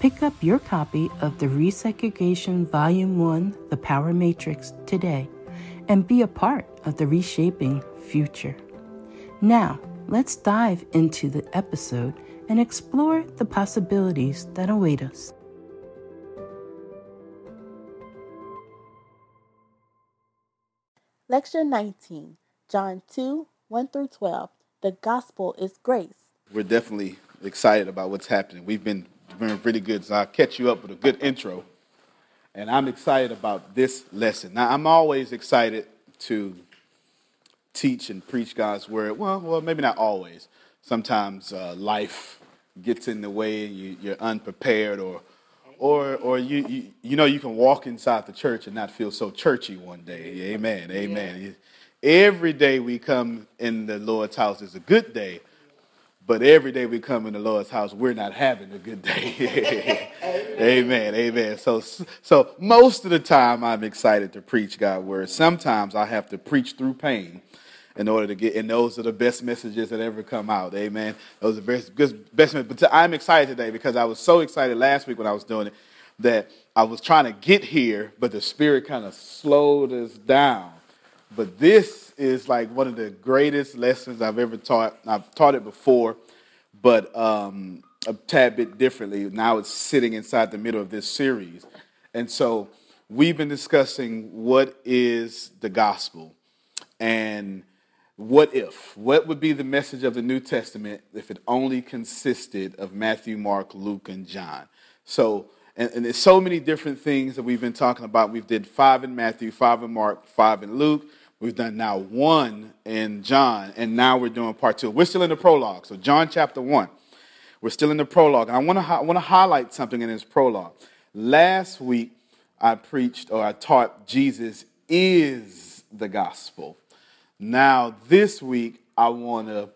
Pick up your copy of the Resegregation Volume 1 The Power Matrix today and be a part of the reshaping future. Now, let's dive into the episode and explore the possibilities that await us. Lecture 19, John 2 1 through 12. The gospel is grace. We're definitely excited about what's happening. We've been doing pretty good, so I'll catch you up with a good intro. And I'm excited about this lesson. Now, I'm always excited to teach and preach God's word. Well, well, maybe not always. Sometimes uh, life gets in the way, and you, you're unprepared, or or or you, you you know you can walk inside the church and not feel so churchy one day. Amen. Amen. Every day we come in the Lord's house is a good day, but every day we come in the Lord's house, we're not having a good day. amen. Amen. So so most of the time I'm excited to preach God's word. Sometimes I have to preach through pain in order to get, and those are the best messages that ever come out. Amen. Those are best, best messages. But I'm excited today because I was so excited last week when I was doing it that I was trying to get here, but the Spirit kind of slowed us down. But this is like one of the greatest lessons I've ever taught. I've taught it before, but um, a tad bit differently. Now it's sitting inside the middle of this series. And so we've been discussing what is the gospel and what if? What would be the message of the New Testament if it only consisted of Matthew, Mark, Luke, and John? So, and, and, there's so many different things that we've been talking about. We've did five in Matthew, five in Mark, five in Luke. We've done now one in John, and now we're doing part two. We're still in the prologue. So, John chapter one. We're still in the prologue. And I want to, I want to highlight something in this prologue. Last week, I preached or I taught Jesus is the gospel. Now, this week, I want to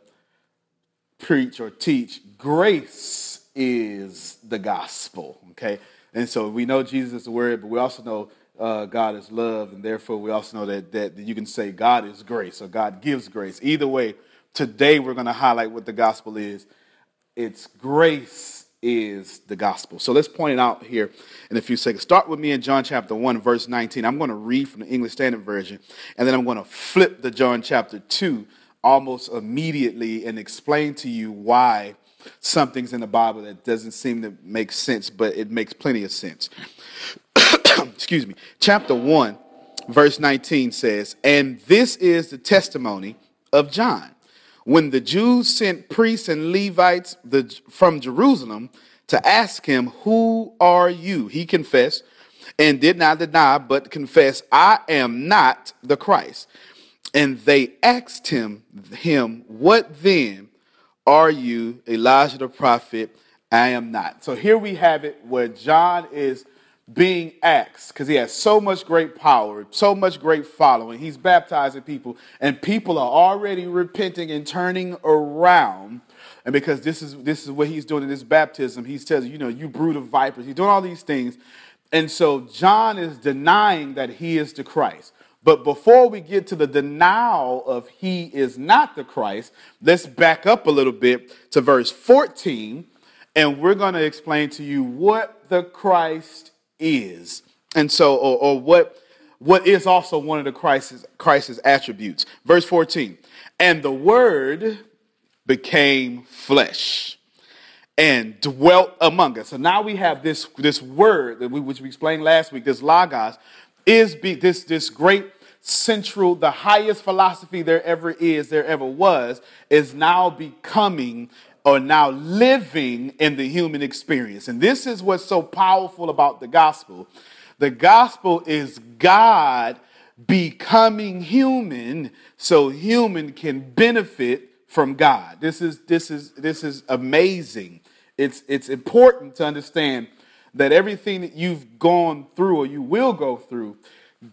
preach or teach, grace is the gospel. Okay, and so we know Jesus is the word, but we also know uh, God is love, and therefore we also know that, that you can say God is grace or God gives grace. Either way, today we're going to highlight what the gospel is. It's grace is the gospel. So let's point it out here in a few seconds. Start with me in John chapter 1, verse 19. I'm going to read from the English Standard Version, and then I'm going to flip to John chapter 2 almost immediately and explain to you why something's in the Bible that doesn't seem to make sense, but it makes plenty of sense. Excuse me. Chapter 1, verse 19 says, And this is the testimony of John. When the Jews sent priests and Levites from Jerusalem to ask him, Who are you? He confessed and did not deny, but confessed, I am not the Christ. And they asked him, him, What then are you, Elijah the prophet? I am not. So here we have it where John is being asked because he has so much great power, so much great following. He's baptizing people, and people are already repenting and turning around. And because this is this is what he's doing in this baptism, he says, you know, you brood of vipers. He's doing all these things. And so John is denying that he is the Christ. But before we get to the denial of he is not the Christ, let's back up a little bit to verse 14, and we're going to explain to you what the Christ is. And so, or, or what, what is also one of the Christ's, Christ's attributes. Verse 14, and the Word became flesh and dwelt among us. So now we have this, this word that we, which we explained last week, this logos, is be, this, this great central, the highest philosophy there ever is, there ever was, is now becoming or now living in the human experience. And this is what's so powerful about the gospel. The gospel is God becoming human so human can benefit from God. This is this is this is amazing. It's it's important to understand that everything that you've gone through or you will go through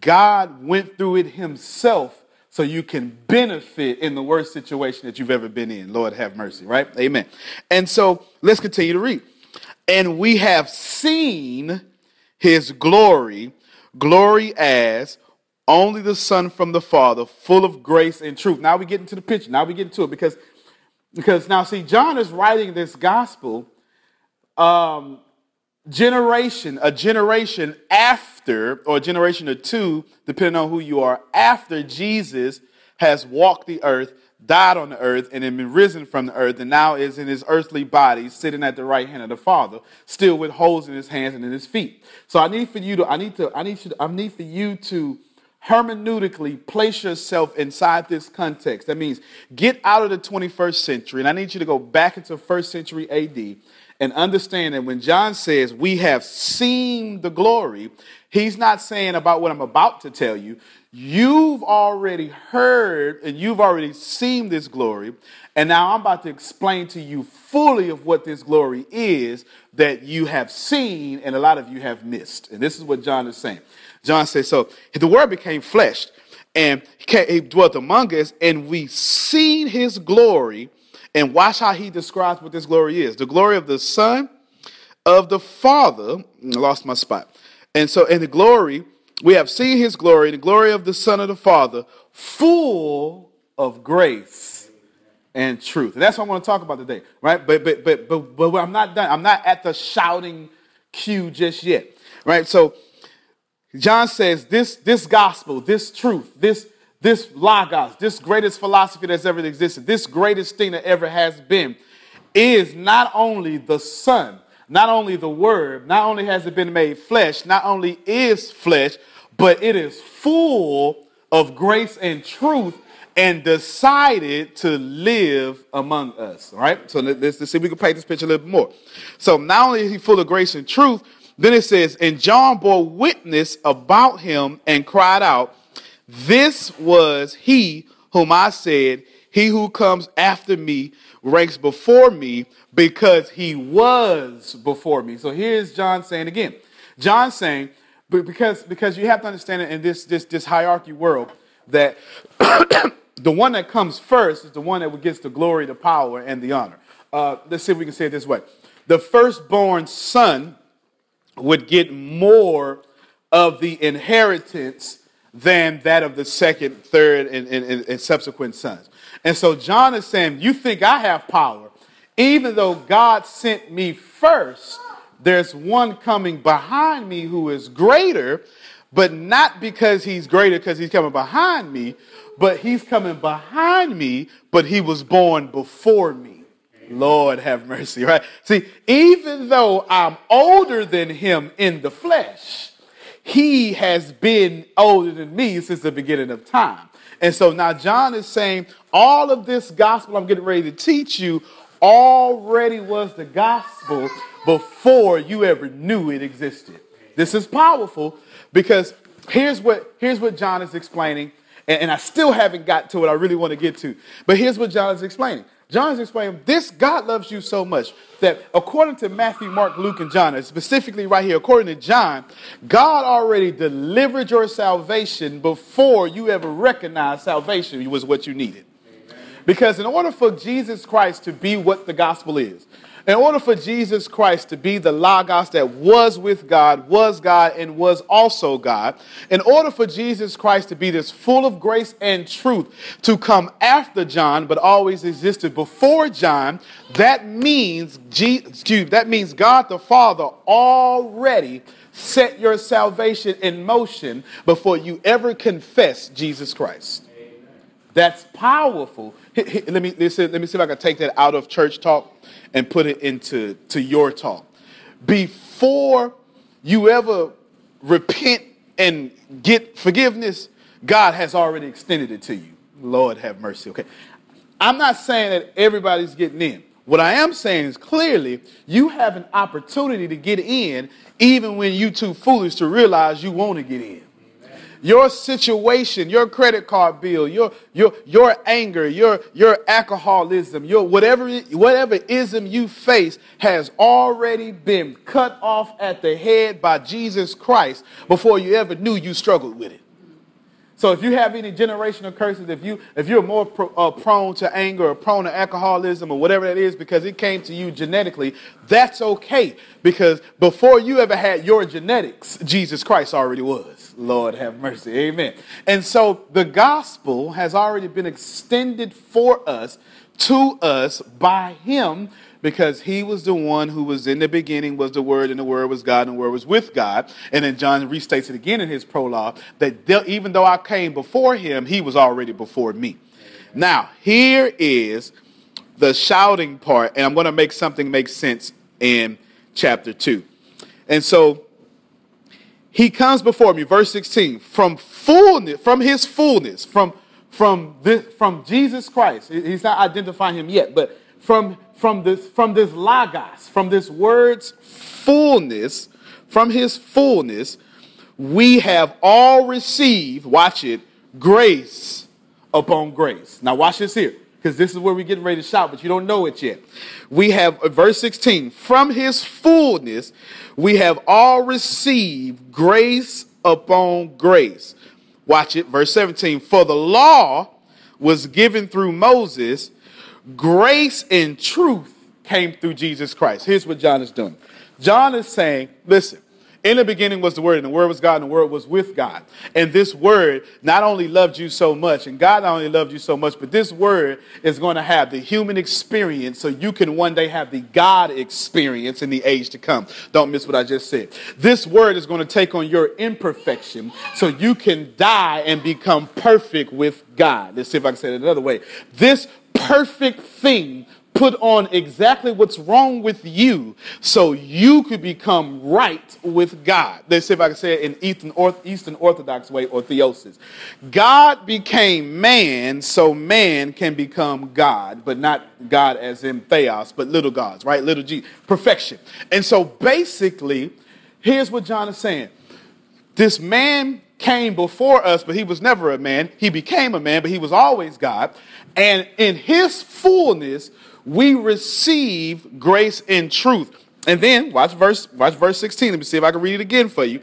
God went through it himself so you can benefit in the worst situation that you've ever been in. Lord have mercy, right? Amen. And so let's continue to read. And we have seen his glory, glory as only the Son from the Father, full of grace and truth. Now we get into the picture. Now we get into it because, because now see, John is writing this gospel um, generation, a generation after, or a generation or two, depending on who you are, after Jesus has walked the earth, died on the earth, and then been risen from the earth, and now is in his earthly body, sitting at the right hand of the Father, still with holes in his hands and in his feet. So I need for you to, I need to, I need you, to, I need for you to hermeneutically place yourself inside this context. That means get out of the 21st century, and I need you to go back into first century AD and understand that when John says we have seen the glory, he's not saying about what I'm about to tell you. You've already heard and you've already seen this glory. And now I'm about to explain to you fully of what this glory is that you have seen and a lot of you have missed. And this is what John is saying. John says, So the word became flesh and he dwelt among us, and we seen his glory and watch how he describes what this glory is the glory of the Son of the Father. I lost my spot. And so, in the glory, we have seen his glory, the glory of the Son of the Father, full of grace and truth. And that's what I want to talk about today, right? But but but but but I'm not done. I'm not at the shouting cue just yet, right? So John says this this gospel, this truth, this this logos, this greatest philosophy that's ever existed, this greatest thing that ever has been, is not only the Son, not only the Word, not only has it been made flesh, not only is flesh, but it is full of grace and truth and decided to live among us. All right? So let's, let's see if we can paint this picture a little bit more. So not only is he full of grace and truth, then it says, and John bore witness about him and cried out, this was he whom I said, He who comes after me ranks before me because he was before me. So here's John saying again. John saying, but because, because you have to understand in this, this, this hierarchy world that the one that comes first is the one that gets the glory, the power, and the honor. Uh, let's see if we can say it this way. The firstborn son would get more of the inheritance than that of the second, third, and, and, and, subsequent sons. And so John is saying, You think I have power? Even though God sent me first, there's one coming behind me who is greater, but not because he's greater because he's coming behind me, but he's coming behind me, but he was born before me. Lord have mercy, right? See, even though I'm older than him in the flesh, he has been older than me since the beginning of time. And so now John is saying all of this gospel I'm getting ready to teach you already was the gospel before you ever knew it existed. This is powerful because here's what, here's what John is explaining, and, and I still haven't got to what I really want to get to. But here's what John is explaining. John is explaining this God loves you so much that according to Matthew, Mark, Luke, and John, and specifically right here, according to John, God already delivered your salvation before you ever recognized salvation was what you needed. Because in order for Jesus Christ to be what the gospel is, in order for Jesus Christ to be the Logos that was with God, was God, and was also God, in order for Jesus Christ to be this full of grace and truth to come after John, but always existed before John, that means, excuse, that means God the Father already set your salvation in motion before you ever confess Jesus Christ. That's powerful. Let me, let me see if I can take that out of church talk and put it into to your talk. Before you ever repent and get forgiveness, God has already extended it to you. Lord have mercy. Okay. I'm not saying that everybody's getting in. What I am saying is clearly you have an opportunity to get in even when you too foolish to realize you want to get in your situation, your credit card bill, your your your anger, your your alcoholism, your whatever whatever ism you face has already been cut off at the head by Jesus Christ before you ever knew you struggled with it. So if you have any generational curses, if you if you're more pro, uh, prone to anger or prone to alcoholism or whatever that is because it came to you genetically, that's okay because before you ever had your genetics, Jesus Christ already was. Lord have mercy. Amen. And so the gospel has already been extended for us to us by him because he was the one who was in the beginning was the word and the word was god and the word was with god and then john restates it again in his prologue that even though i came before him he was already before me now here is the shouting part and i'm going to make something make sense in chapter 2 and so he comes before me verse 16 from fullness from his fullness from from this from jesus christ he's not identifying him yet but from from this, from this logos, from this word's fullness, from his fullness, we have all received, watch it, grace upon grace. Now, watch this here, because this is where we're getting ready to shout, but you don't know it yet. We have, uh, verse 16, from his fullness, we have all received grace upon grace. Watch it, verse 17, for the law was given through Moses Grace and truth came through Jesus Christ. Here's what John is doing John is saying, listen, in the beginning was the Word, and the Word was God, and the Word was with God. And this Word not only loved you so much, and God not only loved you so much, but this Word is going to have the human experience so you can one day have the God experience in the age to come. Don't miss what I just said. This Word is going to take on your imperfection so you can die and become perfect with God. Let's see if I can say it another way. This perfect thing put on exactly what's wrong with you so you could become right with God. Let's see if I can say it in Eastern, Eastern Orthodox way or theosis. God became man so man can become God, but not God as in theos, but little gods, right? Little g, perfection. And so basically, here's what John is saying. This man came before us, but he was never a man. He became a man, but he was always God. And in his fullness, we receive grace and truth. And then watch verse, watch verse 16. Let me see if I can read it again for you.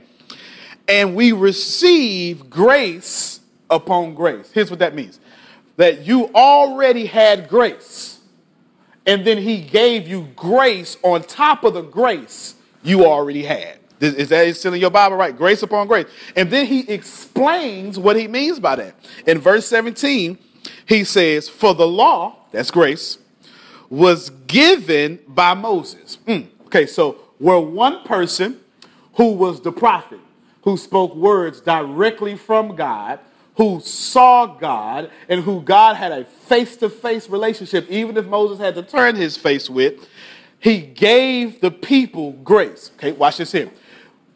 And we receive grace upon grace. Here's what that means. that you already had grace, and then he gave you grace on top of the grace you already had. Is that still in your Bible, right? Grace upon grace. And then he explains what he means by that. In verse 17, he says, For the law, that's grace, was given by Moses. Mm. Okay, so where one person who was the prophet, who spoke words directly from God, who saw God, and who God had a face to face relationship, even if Moses had to turn his face with, he gave the people grace. Okay, watch this here.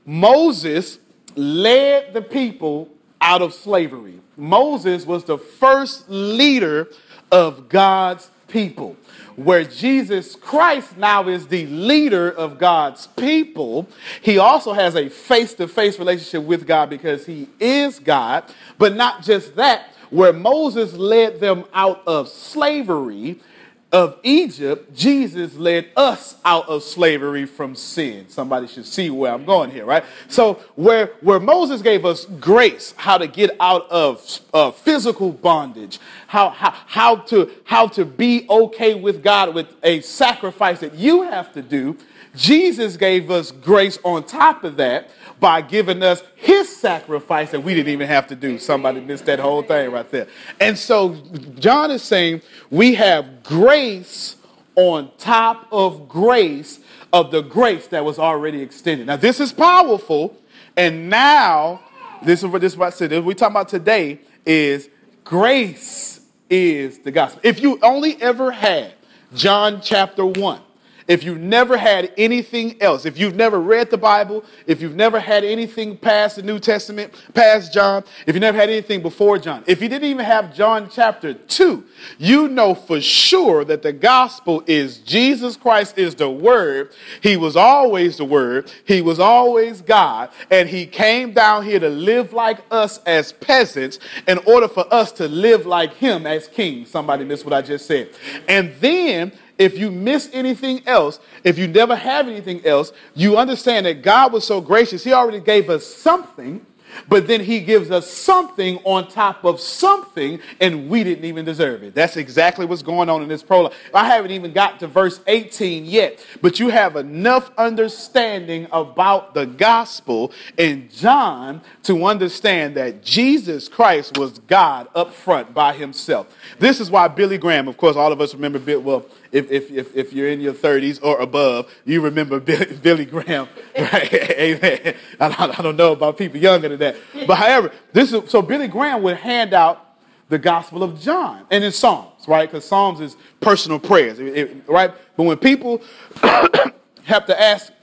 Moses led the people out of slavery. Moses was the first leader of God's people. Where Jesus Christ now is the leader of God's people, he also has a face to face relationship with God because he is God. But not just that, where Moses led them out of slavery, of Egypt, Jesus led us out of slavery from sin. Somebody should see where I'm going here, right? So, where, where Moses gave us grace, how to get out of uh, physical bondage, how, how, how, to, how to be okay with God with a sacrifice that you have to do, Jesus gave us grace on top of that by giving us his sacrifice that we didn't even have to do. Somebody missed that whole thing right there. And so John is saying we have grace on top of grace of the grace that was already extended. Now, this is powerful. And now, this is what this is what I said. What we talking about today is grace is the gospel. If you only ever had John chapter 1, if you've never had anything else, if you've never read the Bible, if you've never had anything past the New Testament, past John, if you never had anything before John, if you didn't even have John chapter 2, you know for sure that the gospel is Jesus Christ is the Word. He was always the Word. He was always God. And He came down here to live like us as peasants in order for us to live like Him as King. Somebody missed what I just said. And then if you miss anything else, if you never have anything else, you understand that God was so gracious. He already gave us something, but then He gives us something on top of something, and we didn't even deserve it. That's exactly what's going on in this prologue. I haven't even got to verse 18 yet, but you have enough understanding about the gospel in John to understand that Jesus Christ was God up front by Himself. This is why Billy Graham, of course, all of us remember, well, if, if, if, if you're in your 30s or above, you remember Billy Graham, right? Amen. I, I don't know about people younger than that. But however, this is, so Billy Graham would hand out the Gospel of John and in Psalms, right? Because Psalms is personal prayers, it, it, right? But when people have to ask,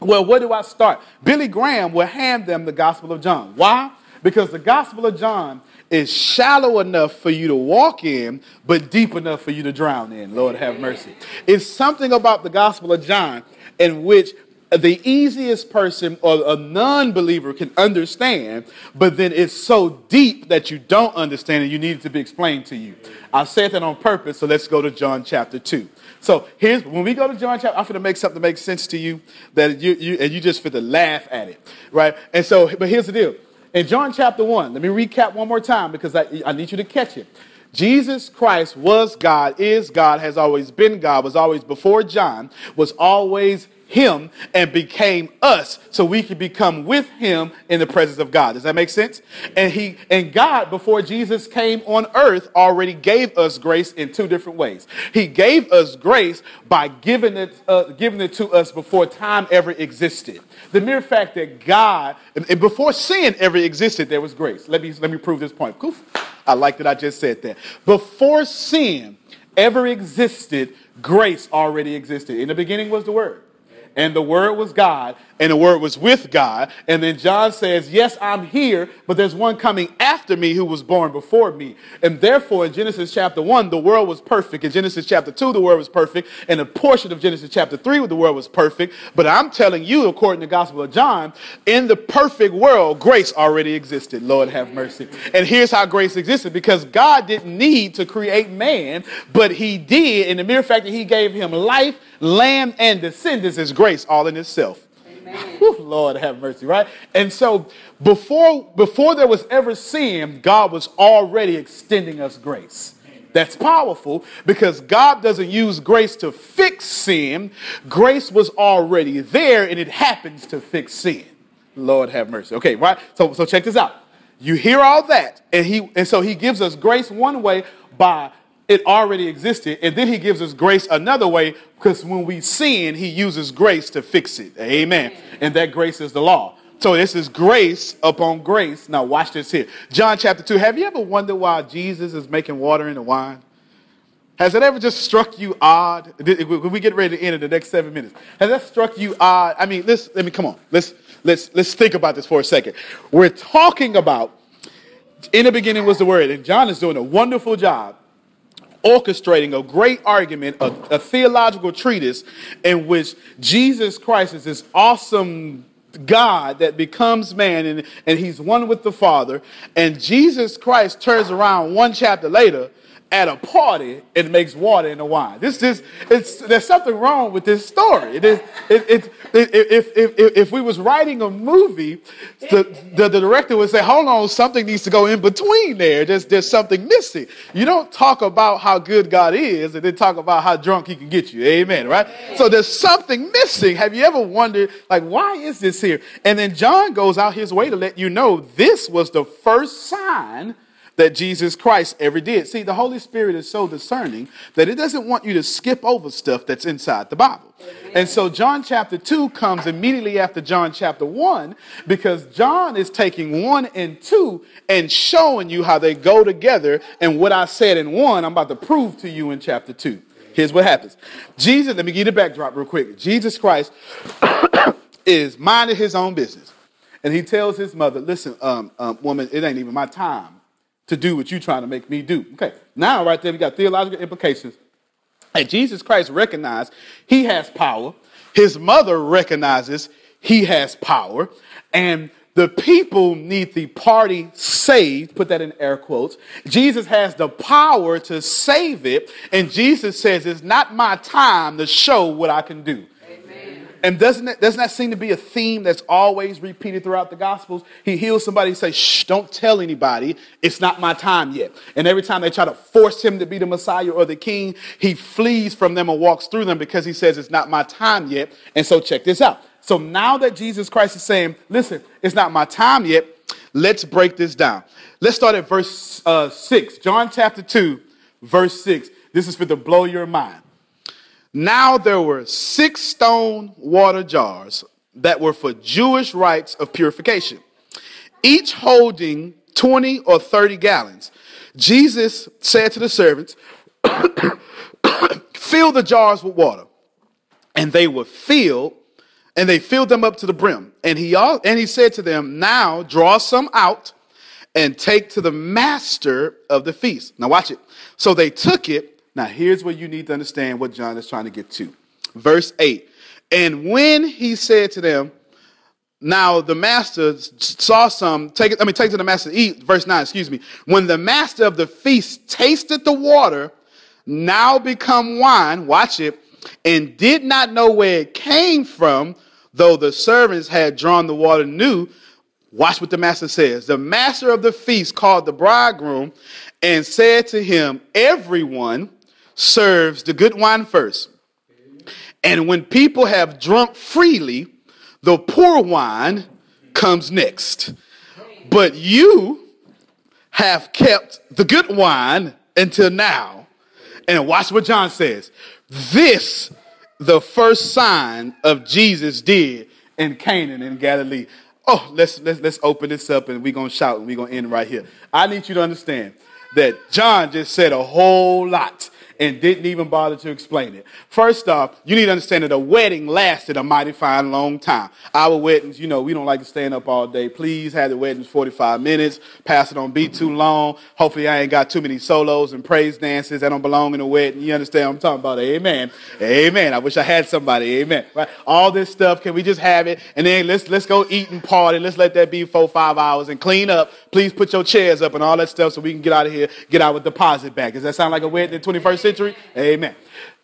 well, where do I start? Billy Graham will hand them the Gospel of John. Why? Because the Gospel of John is shallow enough for you to walk in, but deep enough for you to drown in. Lord have mercy. It's something about the Gospel of John in which the easiest person or a non believer can understand, but then it's so deep that you don't understand and you need it to be explained to you. I said that on purpose, so let's go to John chapter 2. So here's when we go to John chapter, I'm going to make something make sense to you that you, you and you just fit to laugh at it, right? And so, but here's the deal in John chapter 1, let me recap one more time because I, I need you to catch it. Jesus Christ was God, is God, has always been God, was always before John, was always him and became us so we could become with him in the presence of God. Does that make sense? And he and God before Jesus came on earth already gave us grace in two different ways. He gave us grace by giving it uh, giving it to us before time ever existed. The mere fact that God and before sin ever existed there was grace. Let me let me prove this point. Poof. I like that I just said that. Before sin ever existed, grace already existed. In the beginning was the word and the Word was God, and the Word was with God. And then John says, Yes, I'm here, but there's one coming after me who was born before me. And therefore, in Genesis chapter 1, the world was perfect. In Genesis chapter 2, the world was perfect. And a portion of Genesis chapter 3, the world was perfect. But I'm telling you, according to the Gospel of John, in the perfect world, grace already existed. Lord have mercy. And here's how grace existed because God didn't need to create man, but He did. And the mere fact that He gave him life, land, and descendants is grace all in itself. Whew, Lord have mercy, right? And so before before there was ever sin, God was already extending us grace. That's powerful because God doesn't use grace to fix sin. Grace was already there and it happens to fix sin. Lord have mercy. Okay, right? So, so check this out. You hear all that, and he and so he gives us grace one way by it already existed, and then he gives us grace another way because when we sin, he uses grace to fix it. Amen. And that grace is the law. So this is grace upon grace. Now watch this here. John chapter 2. Have you ever wondered why Jesus is making water into wine? Has it ever just struck you odd? When we get ready to end in the next seven minutes, has that struck you odd? I mean, let's let me come on. Let's let's let's think about this for a second. We're talking about in the beginning was the word, and John is doing a wonderful job orchestrating a great argument, a, a theological treatise in which Jesus Christ is this awesome God that becomes man and, and he's one with the Father. And Jesus Christ turns around one chapter later at a party and makes water into wine. This just it's there's something wrong with this story. It is it, it, it, if, if, if we was writing a movie, the, the, the, director would say, hold on, something needs to go in between there. There's there's something missing. You don't talk about how good God is and then talk about how drunk he can get you. Amen. Right? So there's something missing. Have you ever wondered, like, why is this here? And then John goes out his way to let you know this was the first sign that Jesus Christ ever did. See, the Holy Spirit is so discerning that it doesn't want you to skip over stuff that's inside the Bible. And so John chapter 2 comes immediately after John chapter 1 because John is taking 1 and 2 and showing you how they go together. And what I said in 1, I'm about to prove to you in chapter 2. Here's what happens Jesus, let me give you the backdrop real quick. Jesus Christ is minding his own business. And he tells his mother, Listen, um, um, woman, it ain't even my time to do what you're trying to make me do. Okay, now right there we got theological implications. And Jesus Christ recognized he has power. His mother recognizes he has power. And the people need the party saved, put that in air quotes. Jesus has the power to save it. And Jesus says, It's not my time to show what I can do. And doesn't that, doesn't that seem to be a theme that's always repeated throughout the Gospels? He heals somebody and says, shh, don't tell anybody. It's not my time yet. And every time they try to force him to be the Messiah or the king, he flees from them and walks through them because he says, it's not my time yet. And so check this out. So now that Jesus Christ is saying, listen, it's not my time yet, let's break this down. Let's start at verse uh, 6. John chapter 2, verse 6. This is for to blow your mind. Now there were six stone water jars that were for Jewish rites of purification, each holding 20 or 30 gallons. Jesus said to the servants, Fill the jars with water. And they were filled, and they filled them up to the brim. And he, all, and he said to them, Now draw some out and take to the master of the feast. Now watch it. So they took it now, here's where you need to understand what John is trying to get to. Verse 8. And when he said to them, now the master saw some, take it, I mean, take it to the master eat, verse 9, excuse me. When the master of the feast tasted the water, now become wine, watch it, and did not know where it came from, though the servants had drawn the water new, watch what the master says. The master of the feast called the bridegroom and said to him, Everyone serves the good wine first. And when people have drunk freely, the poor wine comes next. But you have kept the good wine until now. And watch what John says. This, the first sign of Jesus did in Canaan in Galilee. Oh, let's, let's, let's open this up and we're to shout and we're to end right here. I need you to understand that John just said a whole lot and didn't even bother to explain it. First off, you need to understand that a wedding lasted a mighty fine long time. Our weddings, you know, we don't like to stand up all day. Please have the weddings 45 minutes. Pass it don't be too long. Hopefully I ain't got too many solos and praise dances that don't belong in a wedding. You understand what I'm talking about? Amen. Amen. I wish I had somebody. Amen. Right? All this stuff, can we just have it? And then let's let's go eat and party. Let's let that be four, five hours and clean up. Please put your chairs up and all that stuff so we can get out of here, get our deposit back. Does that sound like a wedding in the 21st century? Century. Amen.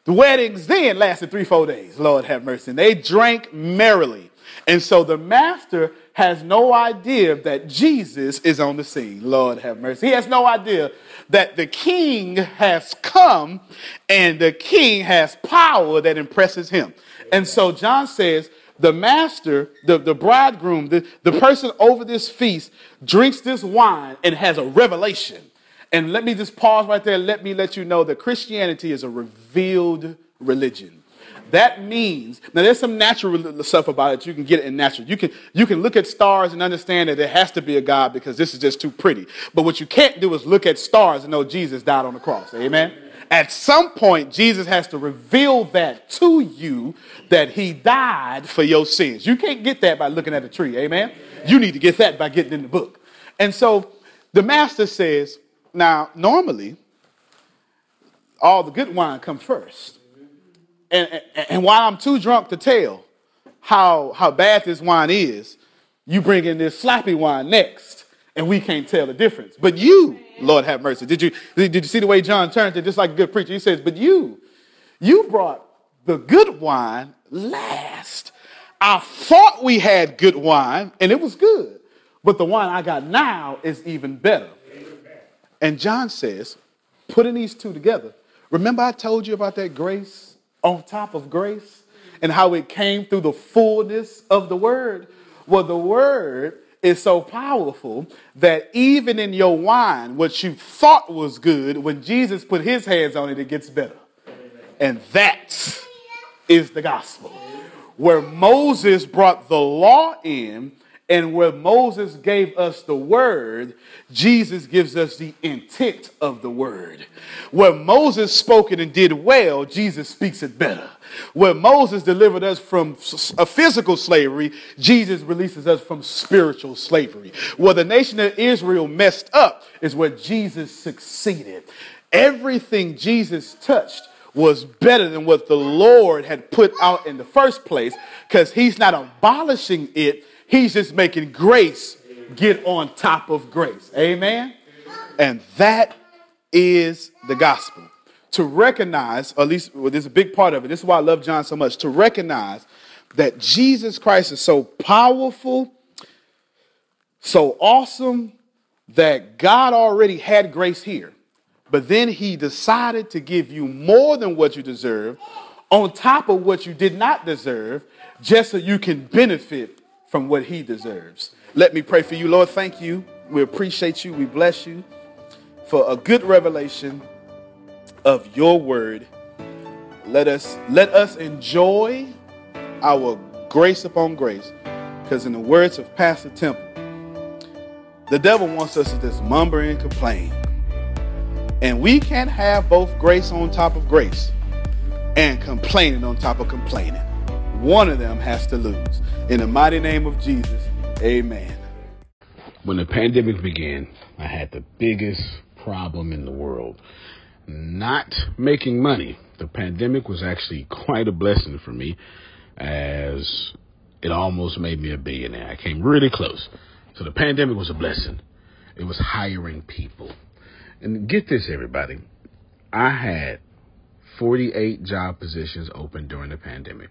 The weddings then lasted three, four days. Lord have mercy. And they drank merrily And so the master has no idea that Jesus is on the scene. Lord have mercy. He has no idea that the king has come and the king has power that impresses him. And so John says, the master, the, the bridegroom, the, the person over this feast drinks this wine and has a revelation. And let me just pause right there. Let me let you know that Christianity is a revealed religion. That means now there's some natural stuff about it. You can get it in natural. You can you can look at stars and understand that there has to be a God because this is just too pretty. But what you can't do is look at stars and know Jesus died on the cross. Amen. At some point, Jesus has to reveal that to you that he died for your sins. You can't get that by looking at a tree. Amen. You need to get that by getting in the book. And so the master says, now normally all the good wine come first and, and, and while I'm too drunk to tell how, how bad this wine is, you bring in this sloppy wine next, and we can't tell the difference. But you, Lord have mercy, did you, did you see the way John turned it? Just like a good preacher, he says, But you, you brought the good wine last. I thought we had good wine, and it was good, but the wine I got now is even better. And John says, putting these two together, remember I told you about that grace on top of grace and how it came through the fullness of the word. Well, the word is so powerful that even in your wine, what you thought was good, when Jesus put his hands on it, it gets better. And that is the gospel. Where Moses brought the law in, and where Moses gave us the word, Jesus gives us the intent of the word. Where Moses spoke it and did well, Jesus speaks it better. Where Moses delivered us from a physical slavery, Jesus releases us from spiritual slavery. Where the nation of Israel messed up is where Jesus succeeded. Everything Jesus touched was better than what the Lord had put out in the first place because he's not abolishing it He's just making grace get on top of grace. Amen? And that is the gospel. To recognize, or at least well, there's a big part of it. This is why I love John so much. To recognize that Jesus Christ is so powerful, so awesome, that God already had grace here. But then he decided to give you more than what you deserve, on top of what you did not deserve, just so you can benefit from what he deserves. Let me pray for you. Lord, thank you. We appreciate you. We bless you for a good revelation of your word. Let us let us enjoy our grace upon grace. Because in the words of Pastor Temple, the devil wants us to just mumble and complain. And we can't have both grace on top of grace and complaining on top of complaining. One of them has to lose. In the mighty name of Jesus, amen. When the pandemic began, I had the biggest problem in the world not making money. The pandemic was actually quite a blessing for me as it almost made me a billionaire. I came really close. So the pandemic was a blessing. It was hiring people. And get this, everybody. I had 48 job positions open during the pandemic.